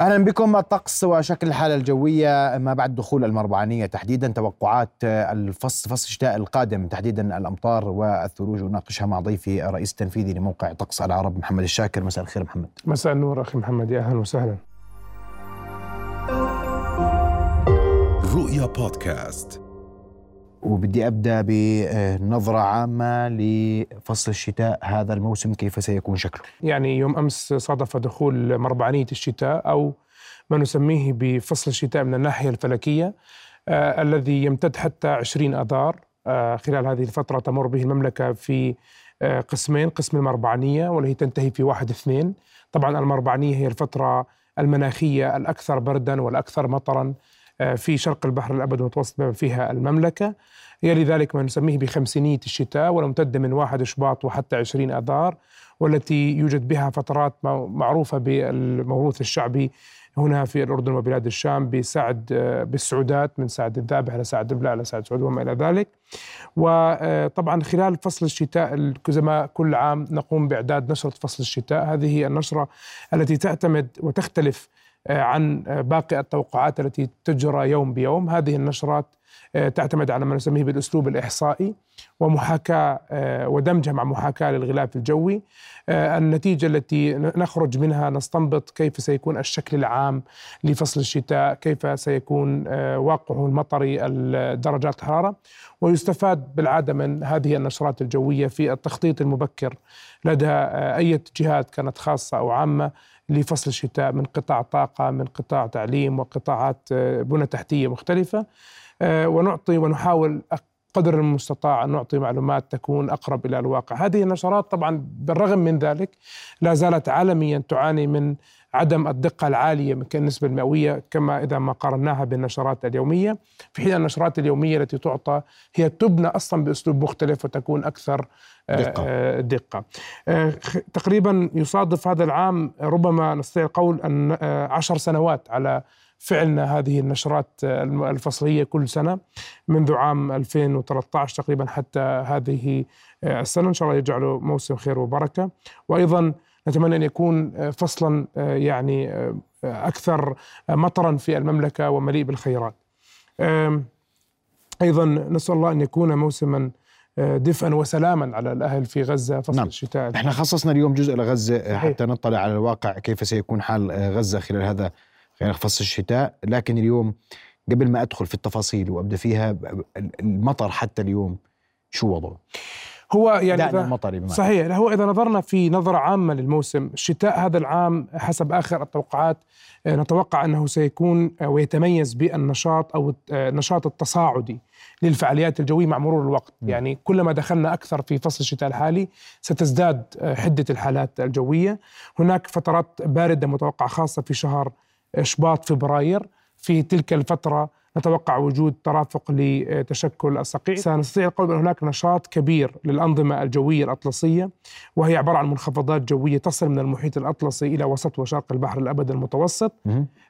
أهلا بكم. الطقس وشكل الحالة الجوية ما بعد دخول المربعانية تحديدا توقعات الفصل فصل الشتاء القادم تحديدا الأمطار والثلوج وناقشها مع ضيفي الرئيس التنفيذي لموقع طقس العرب محمد الشاكر. مساء الخير محمد. مساء النور أخي محمد. يا أهلا وسهلا. رؤيا بودكاست. وبدي أبدأ بنظرة عامة لفصل الشتاء هذا الموسم كيف سيكون شكله؟ يعني يوم أمس صادف دخول مربعانية الشتاء أو ما نسميه بفصل الشتاء من الناحية الفلكية آه الذي يمتد حتى 20 آذار آه خلال هذه الفترة تمر به المملكة في آه قسمين قسم المربعانية والتي تنتهي في واحد اثنين طبعا المربعانية هي الفترة المناخية الأكثر بردا والأكثر مطرا في شرق البحر الأبد المتوسط بما فيها المملكة. يلي ذلك ما نسميه بخمسينية الشتاء والممتدة من واحد إشباط وحتى عشرين أذار والتي يوجد بها فترات معروفة بالموروث الشعبي هنا في الأردن وبلاد الشام بسعد آه، بالسعودات من سعد الذابح إلى سعد البلاء إلى سعد سعود وما إلى ذلك. وطبعا آه، خلال فصل الشتاء زي ما كل عام نقوم بإعداد نشرة فصل الشتاء. هذه النشرة التي تعتمد وتختلف آه، عن آه، باقي التوقعات التي تجرى يوم بيوم. هذه النشرات آه، تعتمد على ما نسميه بالأسلوب الإحصائي ومحاكاة ودمجها مع محاكاة للغلاف الجوي. النتيجة التي نخرج منها نستنبط كيف سيكون الشكل العام لفصل الشتاء كيف سيكون واقعه المطري درجات الحرارة. ويستفاد بالعادة من هذه النشرات الجوية في التخطيط المبكر لدى أي جهات كانت خاصة أو عامة لفصل الشتاء من قطاع طاقة من قطاع تعليم وقطاعات آه، بنى تحتية مختلفة. آه، ونعطي ونحاول قدر المستطاع أن نعطي معلومات تكون أقرب إلى الواقع. هذه النشرات طبعا بالرغم من ذلك لا زالت عالميا تعاني من عدم الدقة العالية من النسبة المئوية كما إذا ما قارناها بالنشرات اليومية. في حين النشرات اليومية التي تعطى هي تبنى أصلا بأسلوب مختلف وتكون أكثر آه، دقة, آه، دقة. آه، تقريبا يصادف هذا العام ربما نستطيع القول أن عشر سنوات على فعلنا هذه النشرات الفصلية كل سنة منذ عام 2013 تقريبا حتى هذه السنة. إن شاء الله يجعله موسم خير وبركة. وأيضا نتمنى أن يكون فصلا يعني أكثر مطرا في المملكة ومليء بالخيرات أيضا نسأل الله أن يكون موسما دفئا وسلاما على الأهل في غزة فصل نعم. الشتاء إحنا خصصنا اليوم جزء لغزه. حتى نطلع على الواقع كيف سيكون حال غزة خلال هذا خلال فصل الشتاء لكن اليوم قبل ما أدخل في التفاصيل وأبدأ فيها المطر حتى اليوم شو وضعه؟ هو يعني إذا صحيح هو إذا نظرنا في نظرة عامة للموسم الشتاء هذا العام حسب آخر التوقعات آه، نتوقع أنه سيكون آه، ويتميز بالنشاط أو آه، النشاط التصاعدي للفعاليات الجوية مع مرور الوقت. م. يعني كلما دخلنا أكثر في فصل الشتاء الحالي ستزداد حدة الحالات الجوية. هناك فترات باردة متوقعة خاصة في شهر شباط فبراير. في تلك الفترة نتوقع وجود ترافق لتشكل الصقيع سنستطيع القول بأن هناك نشاط كبير للأنظمة الجوية الأطلسية وهي عبارة عن منخفضات جوية تصل من المحيط الأطلسي إلى وسط وشرق البحر الأبد المتوسط.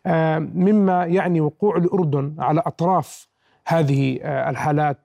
آه، مما يعني وقوع الأردن على أطراف هذه آه، الحالات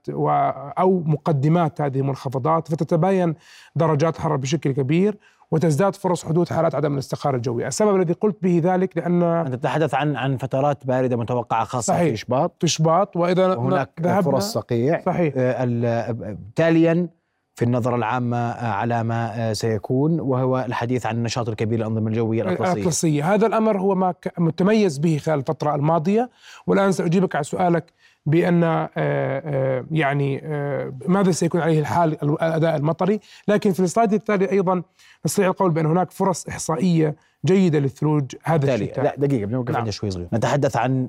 أو مقدمات هذه المنخفضات فتتباين درجات الحرارة بشكل كبير. وتزداد فرص حدوث حالات عدم الاستقرار الجوي. السبب الذي قلت به ذلك لأن أنت تتحدث عن عن فترات باردة متوقعة خاصة صحيح. في إشباط في إشباط وإذا هناك فرص صقيع. صحيح. آه، تاليا في النظرة العامة آه، على ما آه، سيكون وهو الحديث عن النشاط الكبير للأنظمة الجوية الأطلسية. الأطلسية هذا الأمر هو ما متميز به خلال الفترة الماضية. والآن سأجيبك على سؤالك. بأن آه، آه، يعني آه، ماذا سيكون عليه الحال الأداء المطري. لكن في السلايد التالي أيضا نستطيع القول بأن هناك فرص إحصائية جيدة للثلوج هذا الشتاء. لا دقيقة بنوقف نعم. شوي صغير. نتحدث عن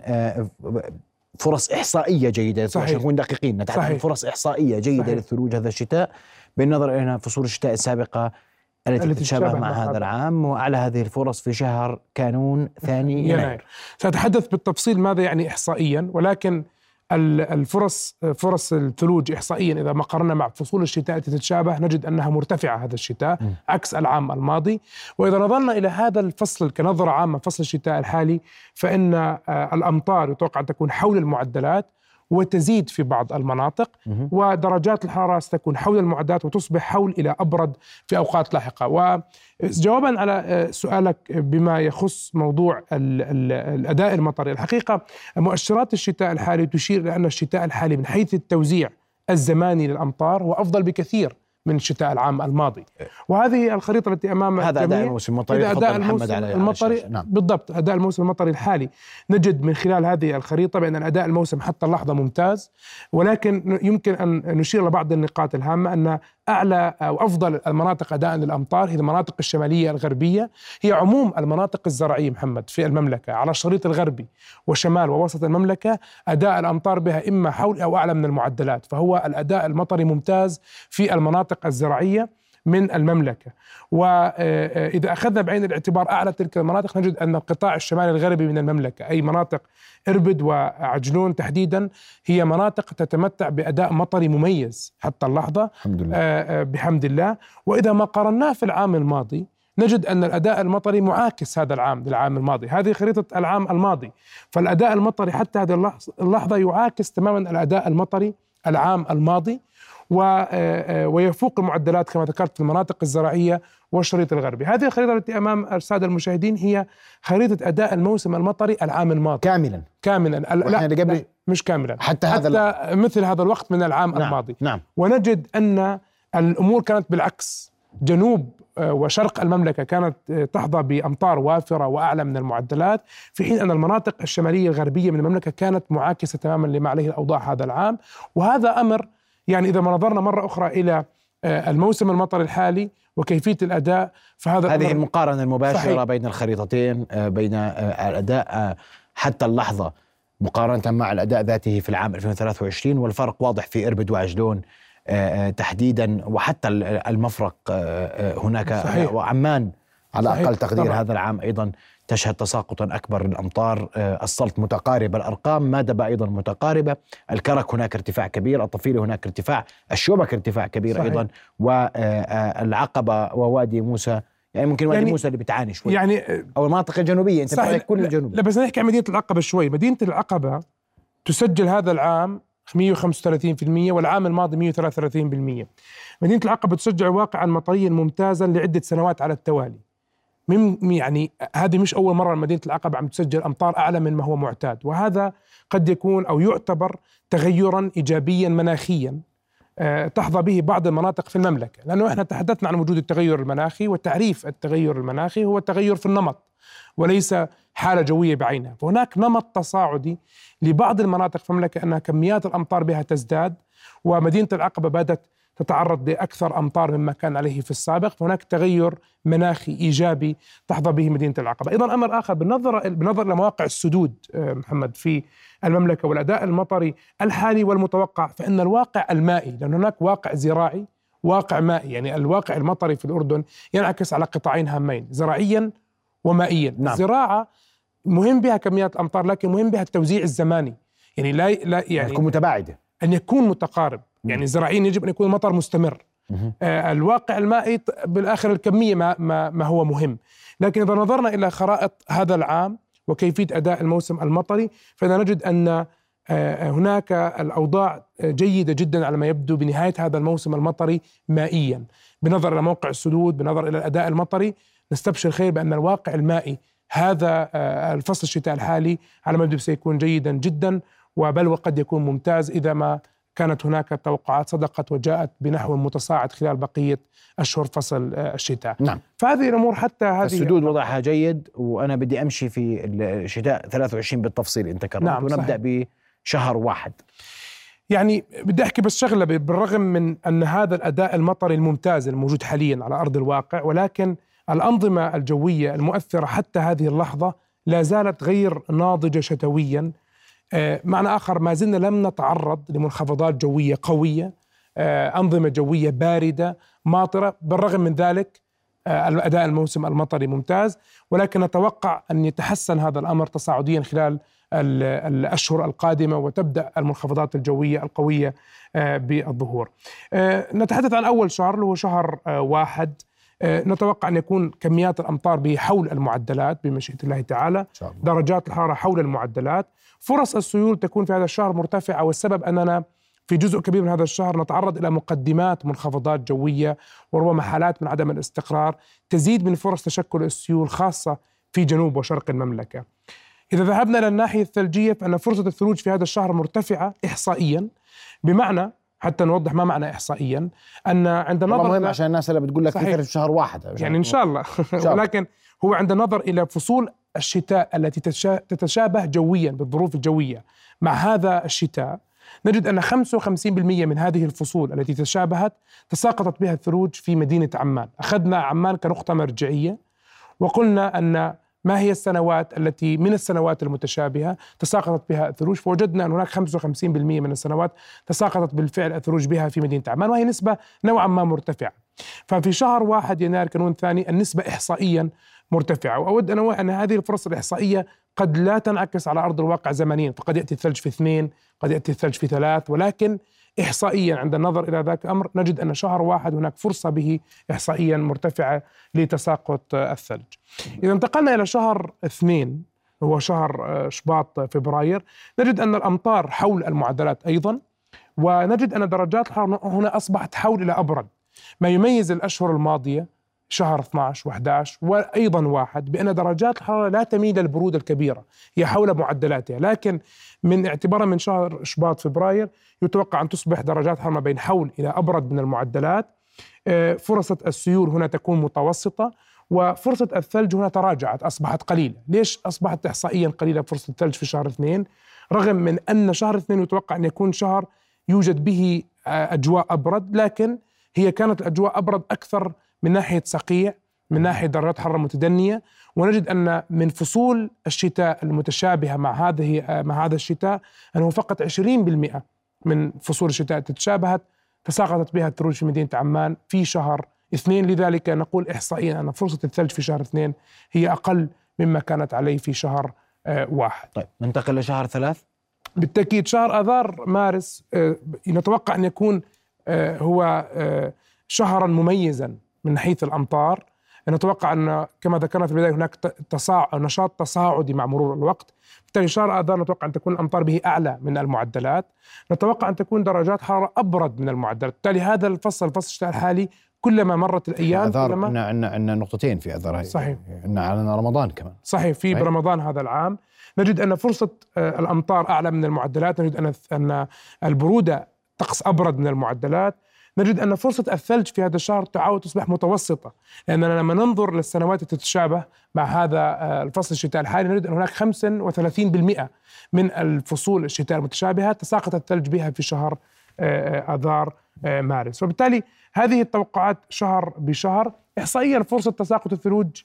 فرص إحصائية جيدة. صحيح. عشان نكون دقيقين. نتحدث صحيح. عن فرص إحصائية جيدة صحيح. للثلوج هذا الشتاء بالنظر إلى فصول الشتاء السابقة التي تتشابه مع هذا العام. وأعلى هذه الفرص في شهر كانون ثاني يناير. سأتحدث بالتفصيل ماذا يعني إحصائيا ولكن الفرص فرص الثلوج احصائيا إذا ما قارنا مع فصول الشتاء التي تتشابه نجد أنها مرتفعة هذا الشتاء م. عكس العام الماضي وإذا نظرنا إلى هذا الفصل كنظرة عامة فصل الشتاء الحالي فإن آه، الأمطار يتوقع أن تكون حول المعدلات وتزيد في بعض المناطق ودرجات الحرارة ستكون حول المعدات وتصبح حول إلى أبرد في أوقات لاحقة. وجوابا على سؤالك بما يخص موضوع الأداء المطري الحقيقة مؤشرات الشتاء الحالي تشير إلى أن الشتاء الحالي من حيث التوزيع الزماني للأمطار هو أفضل بكثير. من الشتاء العام الماضي. وهذه الخريطة التي أمام هذا أداء الموسم المطري أداء الموسم المطري نعم. بالضبط أداء الموسم المطري الحالي. نجد من خلال هذه الخريطة بأن أداء الموسم حتى اللحظة ممتاز ولكن يمكن أن نشير إلى بعض النقاط الهامة أن أعلى أو أفضل المناطق اداء للأمطار هي المناطق الشمالية الغربية. هي عموم المناطق الزراعية محمد في المملكة على الشريط الغربي وشمال ووسط المملكة أداء الأمطار بها إما حول أو أعلى من المعدلات فهو الأداء المطري ممتاز في المناطق الزراعية. من المملكة. وإذا أخذنا بعين الاعتبار أعلى تلك المناطق نجد أن القطاع الشمالي الغربي من المملكة أي مناطق إربد وعجلون تحديدا هي مناطق تتمتع بأداء مطري مميز. حتى اللحظة الحمد لله. آه، آه، بحمد الله. وإذا ما قارناه في العام الماضي نجد أن الأداء المطري معاكس هذا العام للعام الماضي. هذه خريطة العام الماضي. فالأداء المطري حتى هذه اللحظة يعاكس تماما الأداء المطري العام الماضي. آه، آه، ويفوق المعدلات كما ذكرت في المناطق الزراعية والشريط الغربي. هذه الخريطة التي أمام السادة المشاهدين هي خريطة أداء الموسم المطري العام الماضي. كاملا. كاملا. لا, لا مش كاملا. حتى هذا حتى مثل هذا الوقت من العام نعم الماضي. نعم. ونجد أن الأمور كانت بالعكس. جنوب آه، وشرق المملكة كانت تحظى بأمطار وافرة وأعلى من المعدلات في حين أن المناطق الشمالية الغربية من المملكة كانت معاكسة تماما لما عليه الأوضاع هذا العام. وهذا أمر يعني إذا ما نظرنا مرة أخرى إلى آه، الموسم المطري الحالي وكيفية الأداء فهذا هذه المقارنة المباشرة صحيح. بين الخريطتين آه، بين آه، الأداء حتى اللحظة مقارنة مع الأداء ذاته في العام 2023 والفرق واضح في إربد وعجلون تحديدا وحتى المفرق هناك صحيح. وعمان على صحيح. أقل تقدير طبعا. هذا العام أيضا تشهد تساقطا أكبر للأمطار آه، السلط متقاربة الأرقام مادبة أيضا متقاربة الكرك هناك ارتفاع كبير الطفيلة هناك ارتفاع الشوبك ارتفاع كبير صحيح. أيضا والعقبة آه، ووادي موسى. يعني ممكن وادي يعني موسى اللي بتعاني شوي. يعني أو المناطق الجنوبية أنت صحيح. كل الجنوب. لا بس نحكي عن مدينة العقبة شوي. مدينة العقبة تسجل هذا العام 135% والعام الماضي 133% مدينة العقبة تسجل واقعا مطريا ممتازا لعدة سنوات على التوالي. من يعني هذه مش أول مرة مدينة العقبة عم تسجل أمطار أعلى من ما هو معتاد. وهذا قد يكون أو يعتبر تغيرا ايجابيا مناخيا آه، تحظى به بعض المناطق في المملكة. لأنه إحنا تحدثنا عن وجود التغير المناخي وتعريف التغير المناخي هو التغير في النمط وليس حالة جوية بعينها. فهناك نمط تصاعدي لبعض المناطق في المملكة ان كميات الأمطار بها تزداد ومدينة العقبة بدأت تتعرض لأكثر أمطار مما كان عليه في السابق. فهناك تغير مناخي إيجابي تحظى به مدينة العقبة. أيضا أمر آخر بالنظر بالنظر إلى مواقع السدود آه، محمد في المملكة والأداء المطري الحالي والمتوقع فإن الواقع المائي لأن هناك واقع زراعي واقع مائي يعني الواقع المطري في الأردن ينعكس على قطاعين هامين زراعيا ومائيا. نعم. الزراعة مهم بها كميات الأمطار لكن مهم بها التوزيع الزماني. يعني لا لا يعني تكون متباعدة. أن يكون متقارب. يعني زراعيا يجب أن يكون المطر مستمر. آه الواقع المائي بالآخر الكمية ما, ما, ما هو مهم. لكن إذا نظرنا إلى خرائط هذا العام وكيفية أداء الموسم المطري فإذا نجد أن آه هناك الأوضاع جيدة جدا على ما يبدو بنهاية هذا الموسم المطري مائيا. بنظر إلى موقع السدود بنظر إلى الأداء المطري نستبشر خير بأن الواقع المائي هذا آه الفصل الشتاء الحالي على ما يبدو سيكون جيدا جدا وبل وقد يكون ممتاز إذا ما كانت هناك توقعات صدقت وجاءت بنحو متصاعد خلال بقية أشهر فصل آه، الشتاء. نعم. فهذه الأمور حتى هذه السدود وضعها جيد وأنا بدي أمشي في الشتاء 23 بالتفصيل أنت كرمت. نعم ونبدأ صحيح. بشهر واحد. يعني بدي أحكي بس شغلة بالرغم من أن هذا الأداء المطري الممتاز الموجود حاليا على أرض الواقع ولكن الأنظمة الجوية المؤثرة حتى هذه اللحظة لا زالت غير ناضجة شتويا معنى آخر ما زلنا لم نتعرض لمنخفضات جوية قوية آه، أنظمة جوية باردة ماطرة بالرغم من ذلك آه، الأداء الموسم المطري ممتاز ولكن نتوقع أن يتحسن هذا الأمر تصاعديا خلال الأشهر القادمة وتبدأ المنخفضات الجوية القوية بالظهور. نتحدث عن أول شهر اللي هو شهر واحد نتوقع أن يكون كميات الأمطار بحول المعدلات بمشيئة الله تعالى شاء الله. درجات الحرارة حول المعدلات فرص السيول تكون في هذا الشهر مرتفعة والسبب أننا في جزء كبير من هذا الشهر نتعرض إلى مقدمات منخفضات جوية وربما حالات من عدم الاستقرار تزيد من فرص تشكل السيول خاصة في جنوب وشرق المملكة. إذا ذهبنا إلى الناحية الثلجية فإن فرصة الثلوج في هذا الشهر مرتفعة احصائيا بمعنى حتى نوضح ما معنى احصائيا أن عند نظر مهم عشان الناس اللي بتقول لك في شهر واحد يعني إن شاء الله. ولكن هو عند النظر إلى فصول الشتاء التي تتشابه جويا بالظروف الجوية. مع هذا الشتاء نجد أن 55% من هذه الفصول التي تشابهت تساقطت بها الثلوج في مدينة عمان. أخذنا عمان كنقطة مرجعية وقلنا أن ما هي السنوات التي من السنوات المتشابهة تساقطت بها الثلوج؟ فوجدنا أن هناك 55% من السنوات تساقطت بالفعل الثلوج بها في مدينة عمان وهي نسبة نوعا ما مرتفعة. ففي شهر واحد يناير كانون ثاني النسبة إحصائيا مرتفعة وأود أن أن هذه الفرص الإحصائية قد لا تنعكس على أرض الواقع زمنيا فقد يأتي الثلج في اثنين قد يأتي الثلج في ثلاث ولكن إحصائيا عند النظر إلى ذاك الأمر نجد أن شهر واحد هناك فرصة به إحصائيا مرتفعة لتساقط الثلج. إذا انتقلنا إلى شهر اثنين هو شهر شباط فبراير نجد أن الأمطار حول المعدلات أيضا ونجد أن درجات الحرارة هنا أصبحت حول إلى أبرد. ما يميز الأشهر الماضية شهر 12 و11 وأيضا واحد بأن درجات الحرارة لا تميل للبروده الكبيرة هي حول معدلاتها لكن من اعتبارا من شهر شباط فبراير يتوقع أن تصبح درجات الحراره بين حول إلى أبرد من المعدلات. آه، فرصة السيول هنا تكون متوسطة وفرصة الثلج هنا تراجعت أصبحت قليلة. ليش أصبحت إحصائيا قليلة فرصة الثلج في شهر اثنين؟ رغم من أن شهر اثنين يتوقع أن يكون شهر يوجد به آه، أجواء أبرد لكن هي كانت الأجواء أبرد أكثر من ناحية صقيع من ناحية درجات حرارة متدنية ونجد أن من فصول الشتاء المتشابهة مع هذه مع هذا الشتاء أنه فقط 20% من فصول الشتاء تتشابهت تساقطت بها الثلوج في مدينة عمان في شهر اثنين لذلك نقول احصائيا أن فرصة الثلج في شهر اثنين هي أقل مما كانت عليه في شهر آه، واحد. طيب ننتقل لشهر ثلاث؟ بالتأكيد شهر آذار مارس آه، نتوقع أن يكون آه، هو شهرا مميزا من حيث الأمطار. نتوقع أن كما ذكرنا في البداية هناك تصاع نشاط تصاعدي مع مرور الوقت. بالتالي شهر اذار نتوقع أن تكون الأمطار به أعلى من المعدلات. نتوقع أن تكون درجات حرارة أبرد من المعدلات. بالتالي هذا الفصل فصل الشتاء الحالي كلما مرت الأيام آذار عندنا عندنا عندنا نقطتين في آذار. صحيح. عندنا رمضان كمان. صحيح في صحيح. برمضان هذا العام. نجد أن فرصة آه، الأمطار أعلى من المعدلات. نجد أن أن البرودة طقس أبرد من المعدلات. نجد أن فرصة الثلج في هذا الشهر تعاود تصبح متوسطة لأننا لما ننظر للسنوات تتشابه مع هذا آه، الفصل الشتاء الحالي نجد أن هناك 35% من الفصول الشتاء المتشابهة تساقط الثلج بها في شهر آه، آه، آذار مارس. وبالتالي هذه التوقعات شهر بشهر إحصائيا فرصة تساقط الثلوج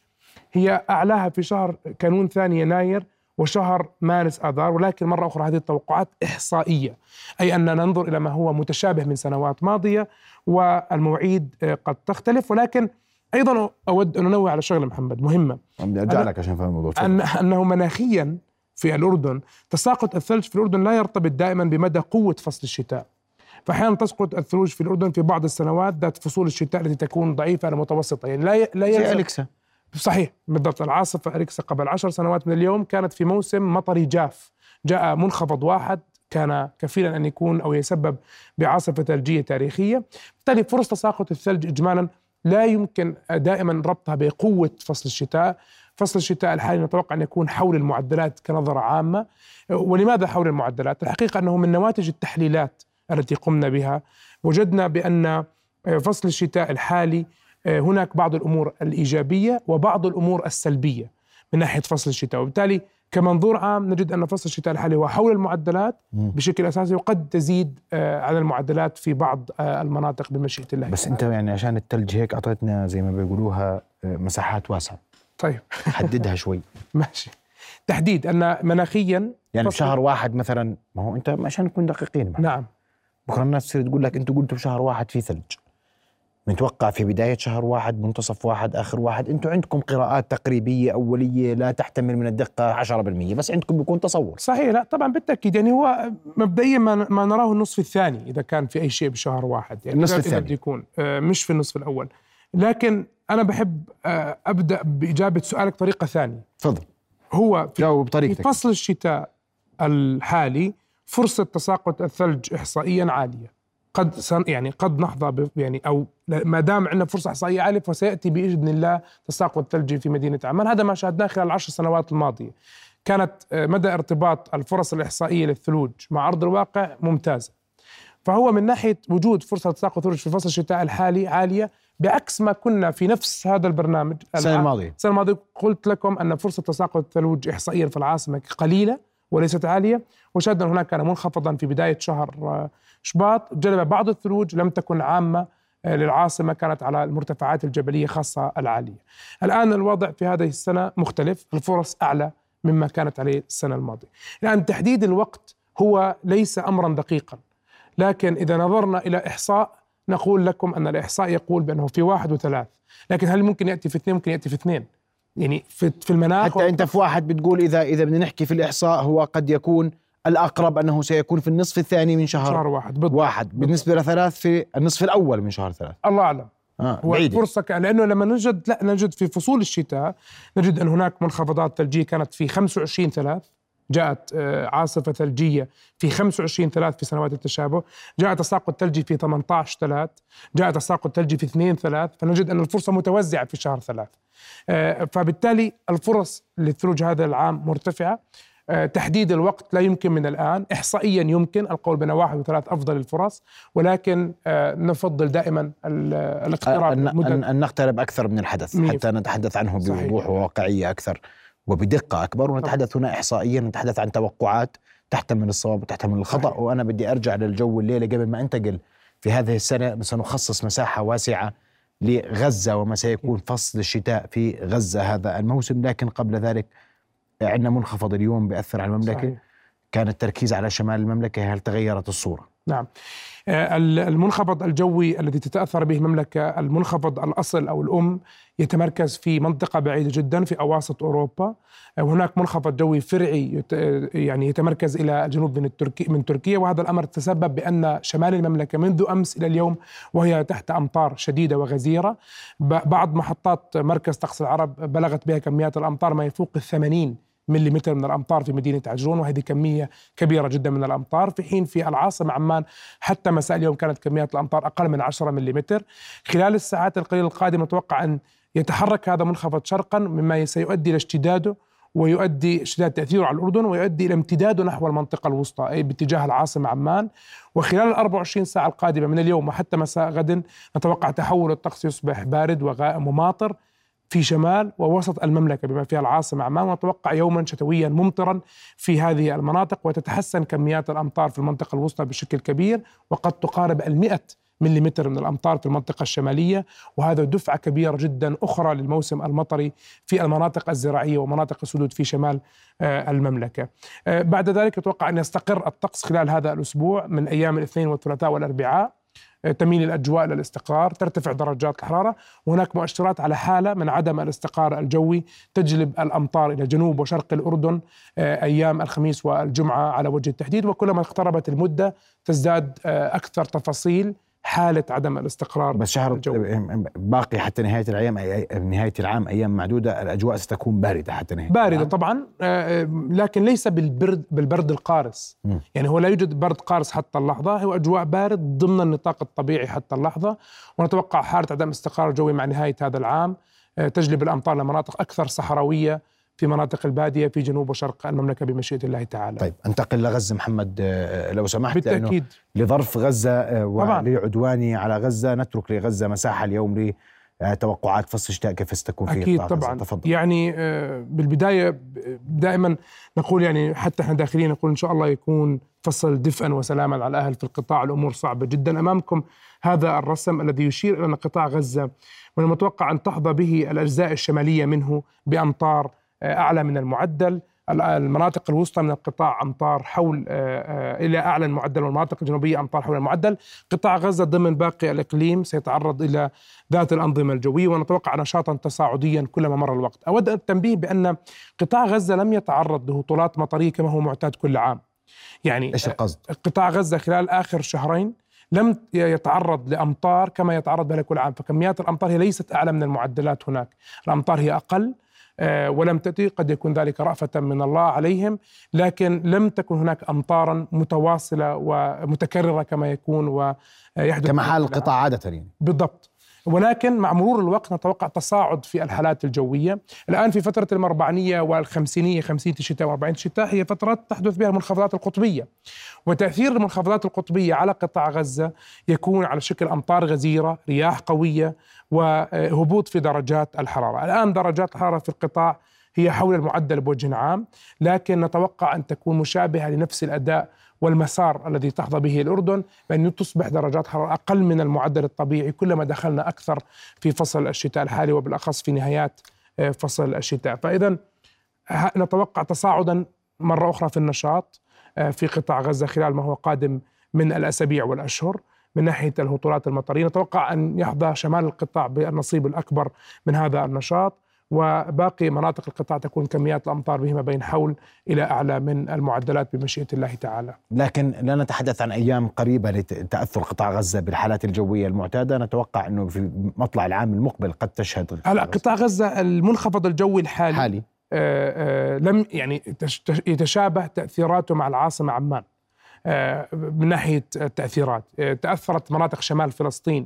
هي أعلاها في شهر كانون ثاني يناير وشهر مارس آذار ولكن مرة أخرى هذه التوقعات إحصائية أي أن ننظر إلى ما هو متشابه من سنوات ماضية والمواعيد آه، قد تختلف ولكن أيضا أود أن أنوه على شغلة محمد مهمة. بدي ارجع لك عشان فهم الموضوع. أن أنه مناخيا في الأردن تساقط الثلج في الأردن لا يرتبط دائما بمدى قوة فصل الشتاء. فاحيانا تسقط الثلوج في الأردن في بعض السنوات ذات فصول الشتاء التي تكون ضعيفة أو متوسطه يعني لا لا يلزم صحيح بالضبط. العاصفة أريكسا قبل عشر سنوات من اليوم كانت في موسم مطري جاف. جاء منخفض واحد كان كفيلا أن يكون أو يسبب بعاصفة ثلجية تاريخية. بالتالي فرص تساقط الثلج إجمالا لا يمكن دائما ربطها بقوة فصل الشتاء. فصل الشتاء الحالي نتوقع أن يكون حول المعدلات كنظرة عامة. ولماذا حول المعدلات؟ الحقيقة أنه من نواتج التحليلات التي قمنا بها. وجدنا بأن فصل الشتاء الحالي هناك بعض الأمور الإيجابية وبعض الأمور السلبية من ناحية فصل الشتاء. وبالتالي كمنظور عام نجد أن فصل الشتاء الحالي هو حول المعدلات بشكل أساسي وقد تزيد آه، على المعدلات في بعض آه، المناطق بمشيئة الله. بس أنت يعني عشان الثلج هيك أعطيتنا زي ما بيقولوها مساحات واسعة. طيب. حددها شوي. ماشي. تحديد أن مناخيا يعني بشهر واحد مثلا ما هو أنت عشان نكون دقيقين نعم. بكرة الناس تصير تقول لك أنتم قلتوا بشهر واحد في ثلج. متوقع في بداية شهر واحد منتصف واحد آخر واحد. أنتم عندكم قراءات تقريبية أولية لا تحتمل من الدقة 10% بس عندكم بيكون تصور. صحيح لا طبعا بالتأكيد. يعني هو مبدئيا ما, ما نراه النصف الثاني إذا كان في أي شيء بشهر واحد. يعني النصف الثاني. يكون آه، مش في النصف الأول. لكن أنا بحب آه، أبدأ بإجابة سؤالك بطريقه ثانية. تفضل. هو في, بطريقتك. في فصل الشتاء الحالي فرصة تساقط الثلج احصائيا عالية. قد سن يعني قد نحظى يعني أو ما دام عندنا فرصة إحصائية عاليه فسيأتي بإذن الله تساقط ثلجي في مدينة عمان. هذا ما شاهدناه خلال العشر سنوات الماضية. كانت آه، مدى ارتباط الفرص الإحصائية للثلوج مع أرض الواقع ممتازة. فهو من ناحية وجود فرصة تساقط ثلج في فصل الشتاء الحالي عالية بعكس ما كنا في نفس هذا البرنامج السنة الماضية. السنة الماضية قلت لكم أن فرصة تساقط الثلوج احصائيا في العاصمة قليلة وليست عالية وشاهدنا هناك كان منخفضا في بداية شهر آه، شباط جلب بعض الثلوج لم تكن عامة آه، للعاصمة كانت على المرتفعات الجبلية خاصة العالية. الآن الوضع في هذه السنة مختلف، الفرص أعلى مما كانت عليه السنة الماضية. الآن تحديد الوقت هو ليس امرا دقيقا. لكن إذا نظرنا إلى إحصاء نقول لكم أن الإحصاء يقول بأنه في واحد وثلاث، لكن هل ممكن يأتي في اثنين؟ ممكن يأتي في اثنين. يعني في في المناخ حتى أنت في واحد بتقول إذا إذا بدنا نحكي في الإحصاء هو قد يكون الأقرب أنه سيكون في النصف الثاني من شهر شهر واحد بالضبط. واحد. بالنسبة لثلاث في النصف الأول من شهر ثلاث. الله أعلم. آه هو فرصة لأنه لما نجد لا نجد في فصول الشتاء نجد أن هناك منخفضات ثلجية كانت في 25 ثلاث جاءت آه، عاصفة ثلجية في 25 ثلاث في سنوات التشابه جاء تساقط ثلجي في 18 ثلاث جاء تساقط ثلجي في 2 ثلاث فنجد أن الفرصة متوزعة في شهر ثلاث. آه، فبالتالي الفرص للثلوج هذا العام مرتفعة. تحديد الوقت لا يمكن من الآن. إحصائيا يمكن القول بين واحد وثلاث أفضل الفرص ولكن آه، نفضل دائما الاقتراب أن, أن, أن نقترب أكثر من الحدث حتى نتحدث عنه بوضوح وواقعية أكثر وبدقة أكبر. ونتحدث هنا إحصائيا نتحدث عن توقعات تحتمل الصواب وتحتمل الخطأ. صحيح. وأنا بدي أرجع للجو الليلة قبل ما أنتقل في هذه السنة. سنخصص مساحة واسعة لغزة وما سيكون فصل الشتاء في غزة هذا الموسم. لكن قبل ذلك عندنا منخفض اليوم بيأثر على المملكة. صحيح. كان التركيز على شمال المملكة هل تغيرت الصورة؟ نعم. آه، المنخفض الجوي الذي تتأثر به المملكة المنخفض الأصل أو الأم يتمركز في منطقة بعيدة جدا في أواسط أوروبا. وهناك آه، منخفض جوي فرعي يعني يتمركز إلى الجنوب من التركي من تركيا. وهذا الأمر تسبب بأن شمال المملكة منذ أمس إلى اليوم وهي تحت أمطار شديدة وغزيرة. بعض محطات مركز طقس العرب بلغت بها كميات الأمطار ما يفوق الثمانين مليمتر من الأمطار في مدينة عجرون وهذه كمية كبيرة جدا من الأمطار. في حين في العاصمة عمان حتى مساء اليوم كانت كميات الأمطار أقل من 10 مليمتر. خلال الساعات القليله القادمة نتوقع أن يتحرك هذا منخفض شرقا مما سيؤدي إلى اشتداده ويؤدي اشتداد تأثيره على الأردن ويؤدي إلى امتداده نحو المنطقة الوسطى أي باتجاه العاصمة عمان. وخلال ال 24 ساعة القادمة من اليوم وحتى مساء غد نتوقع تحول الطقس يصبح بارد وغائم وماطر في شمال ووسط المملكة بما فيها العاصمة عمان ونتوقع يوما شتويا ممطرا في هذه المناطق وتتحسن كميات الأمطار في المنطقة الوسطى بشكل كبير وقد تقارب المئة مليمتر من الأمطار في المنطقة الشمالية وهذا دفعة كبيرة جدا أخرى للموسم المطري في المناطق الزراعية ومناطق السدود في شمال آه، المملكة. آه، بعد ذلك يتوقع أن يستقر الطقس خلال هذا الأسبوع من أيام الاثنين والثلاثاء والأربعاء. تميل الأجواء للاستقرار ترتفع درجات الحرارة. وهناك مؤشرات على حالة من عدم الاستقرار الجوي تجلب الأمطار إلى جنوب وشرق الأردن آه، أيام الخميس والجمعة على وجه التحديد. وكلما اقتربت المدة تزداد آه، أكثر تفاصيل. حالة عدم الاستقرار بس شهر الجوي. باقي حتى نهاية العام نهاية العام أيام معدودة الأجواء ستكون باردة حتى نهاية باردة العام. طبعا آه، آه، لكن ليس بالبرد بالبرد القارس م. يعني هو لا يوجد برد قارس حتى اللحظة هو أجواء بارد ضمن النطاق الطبيعي حتى اللحظة ونتوقع حالة عدم استقرار جوي مع نهاية هذا العام آه، تجلب الأمطار لمناطق أكثر صحراوية في مناطق البادية في جنوب وشرق المملكة بمشيئة الله تعالى. طيب انتقل لغزة محمد آه، لو سمحت بالتأكيد. لظرف غزة آه، ولعدواني على غزة. نترك لغزة مساحة اليوم لتوقعات فصل الشتاء كيف ستكون في أكيد طبعا. تفضل. يعني آه، بالبداية دائما نقول يعني حتى إحنا داخلين نقول إن شاء الله يكون فصل دفئا وسلاما على الأهل في القطاع. الأمور صعبة جدا أمامكم. هذا الرسم الذي يشير إلى أن قطاع غزة من المتوقع أن تحظى به الأجزاء الشمالية منه بأمطار أعلى من المعدل المناطق الوسطى من القطاع أمطار حول آه، آه، إلى أعلى المعدل والمناطق الجنوبية أمطار حول المعدل، قطاع غزة ضمن باقي الإقليم سيتعرض إلى ذات الأنظمة الجوية ونتوقع نشاطا تصاعديا كلما مر الوقت. أود التنبيه بأن قطاع غزة لم يتعرض لهطولات مطرية كما هو معتاد كل عام. يعني إيش القصد؟ قطاع غزة خلال آخر شهرين لم يتعرض لأمطار كما يتعرض لها كل عام فكميات الأمطار هي ليست أعلى من المعدلات هناك الأمطار هي أقل آه، ولم تأتي. قد يكون ذلك رأفة من الله عليهم لكن لم تكن هناك أمطارا متواصلة ومتكررة كما يكون ويحدث كما حال القطاع عادة يعني. بالضبط. ولكن مع مرور الوقت نتوقع تصاعد في الحالات الجوية. الآن في فترة المربعنية والخمسينية خمسينية الشتاء وأربعين الشتاء هي فترات تحدث بها المنخفضات القطبية. وتأثير المنخفضات القطبية على قطاع غزة يكون على شكل أمطار غزيرة رياح قوية وهبوط في درجات الحرارة. الآن درجات الحرارة في القطاع هي حول المعدل بوجه عام لكن نتوقع أن تكون مشابهة لنفس الأداء والمسار الذي تحظى به الأردن بأن تصبح درجات حرارة أقل من المعدل الطبيعي كلما دخلنا أكثر في فصل الشتاء الحالي وبالأخص في نهايات آه، فصل الشتاء. فإذا نتوقع تصاعدا مرة أخرى في النشاط آه، في قطاع غزة خلال ما هو قادم من الأسابيع والأشهر من ناحية الهطولات المطرية. نتوقع أن يحظى شمال القطاع بالنصيب الأكبر من هذا النشاط. وباقي مناطق القطاع تكون كميات الأمطار بهما بين حول إلى أعلى من المعدلات بمشيئة الله تعالى. لكن لا نتحدث عن أيام قريبة لتأثر قطاع غزة بالحالات الجوية المعتادة، نتوقع أنه في مطلع العام المقبل قد تشهد هلا قطاع غزة المنخفض الجوي الحالي حالي. آآ آآ لم يعني يتشابه تأثيراته مع العاصمة عمان. من ناحية التأثيرات، تأثرت مناطق شمال فلسطين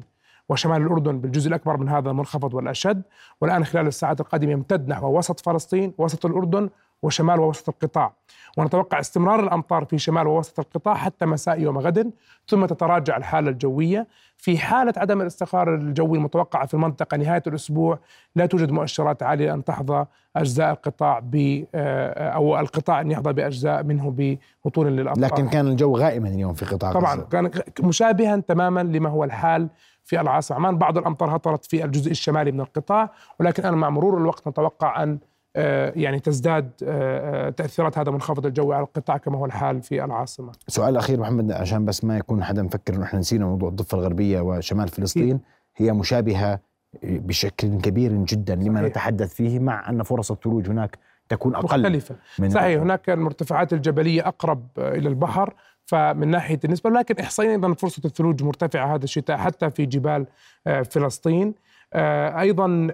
وشمال الأردن بالجزء الأكبر من هذا المنخفض والأشد. والآن خلال الساعات القادمة يمتد نحو وسط فلسطين وسط الأردن وشمال ووسط القطاع. ونتوقع استمرار الأمطار في شمال ووسط القطاع حتى مساء يوم غد ثم تتراجع الحالة الجوية. في حالة عدم الاستقرار الجوي المتوقع في المنطقة نهاية الأسبوع لا توجد مؤشرات عالية أن تحظى أجزاء القطاع ب آه، أو القطاع أن يحظى بأجزاء منه بهطول للأمطار. لكن كان الجو غائما اليوم في قطاع طبعا كان مشابها تماما لما هو الحال في العاصمة عمان بعض الأمطار هطلت في الجزء الشمالي من القطاع ولكن أنا مع مرور الوقت نتوقع أن آه، يعني تزداد آه، آه، تأثيرات هذا المنخفض الجوي على القطاع كما هو الحال في العاصمة. سؤال أخير محمد عشان بس ما يكون حدا مفكر إنه إحنا نسينا موضوع الضفة الغربية وشمال فلسطين هي مشابهة بشكل كبير جدا لما صحيح. نتحدث فيه مع أن فرص الثلوج هناك تكون أقل مختلفة من صحيح هناك المرتفعات الجبلية أقرب إلى البحر فمن ناحية النسبة لكن احصائيا أيضا فرصة الثلوج مرتفعة هذا الشتاء حتى في جبال فلسطين. آه، أيضا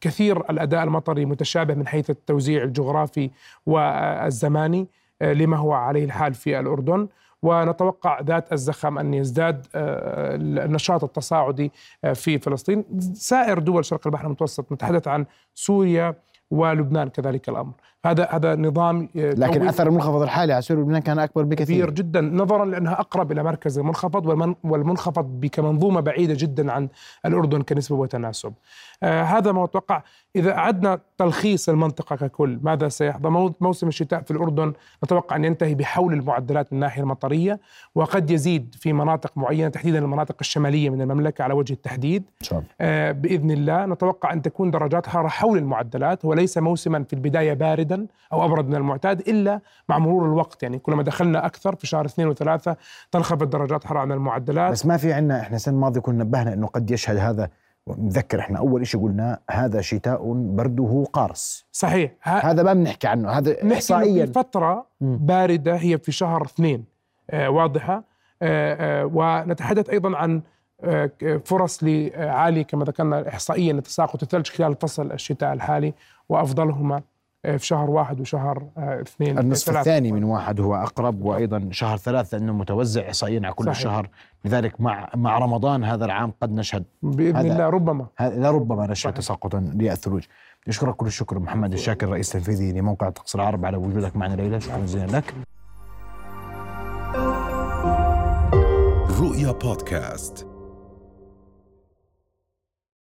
كثير الأداء المطري متشابه من حيث التوزيع الجغرافي والزماني آه، لما هو عليه الحال في الأردن. ونتوقع ذات الزخم أن يزداد آه، النشاط التصاعدي في فلسطين. سائر دول شرق البحر المتوسط نتحدث عن سوريا ولبنان كذلك الأمر. هذا هذا نظام لكن أثر المنخفض الحالي على سوريا ولبنان كان أكبر بكثير. كبير جدا نظرا لأنها أقرب إلى مركز المنخفض والمنخفض كمنظومه بعيدة جدا عن الأردن كنسبة وتناسب. آه هذا ما أتوقع. إذا أعدنا تلخيص المنطقة ككل ماذا سيحظى؟ موسم الشتاء في الأردن نتوقع أن ينتهي بحول المعدلات من الناحية المطرية وقد يزيد في مناطق معينة تحديدا المناطق الشمالية من المملكة على وجه التحديد. آه بإذن الله نتوقع أن تكون درجات حراره حول المعدلات وليس موسما في البداية باردا أو أبرد من المعتاد إلا مع مرور الوقت. يعني كلما دخلنا أكثر في شهر اثنين وثلاثة تنخفض درجات حرارة عن المعدلات. بس ما في عندنا إحنا السنة الماضية كنا نبهنا إنه قد يشهد هذا. نذكر إحنا أول شيء قلنا هذا شتاء برده قارس صحيح. هذا ما بنحكي عنه هذا احصائيا. فترة باردة هي في شهر اثنين آه واضحة. آه آه ونتحدث أيضا عن آه فرص عالية كما ذكرنا احصائيا لتساقط الثلج خلال فصل الشتاء الحالي. وأفضلهما آه، في شهر واحد وشهر آه، اثنين النصف ثلاثة. الثاني من واحد هو أقرب وأيضا شهر ثلاثة انه متوزع احصائيا على كل صحيح. شهر لذلك مع مع رمضان هذا العام قد نشهد. بإذن الله ربما. ربما نشهد تساقطا للثلوج. نشكرك كل الشكر محمد الشاكر رئيس تنفيذي لموقع الطقس العرب على وجودك معنا ليلى شكرا جزيلا لك. رؤيا بودكاست.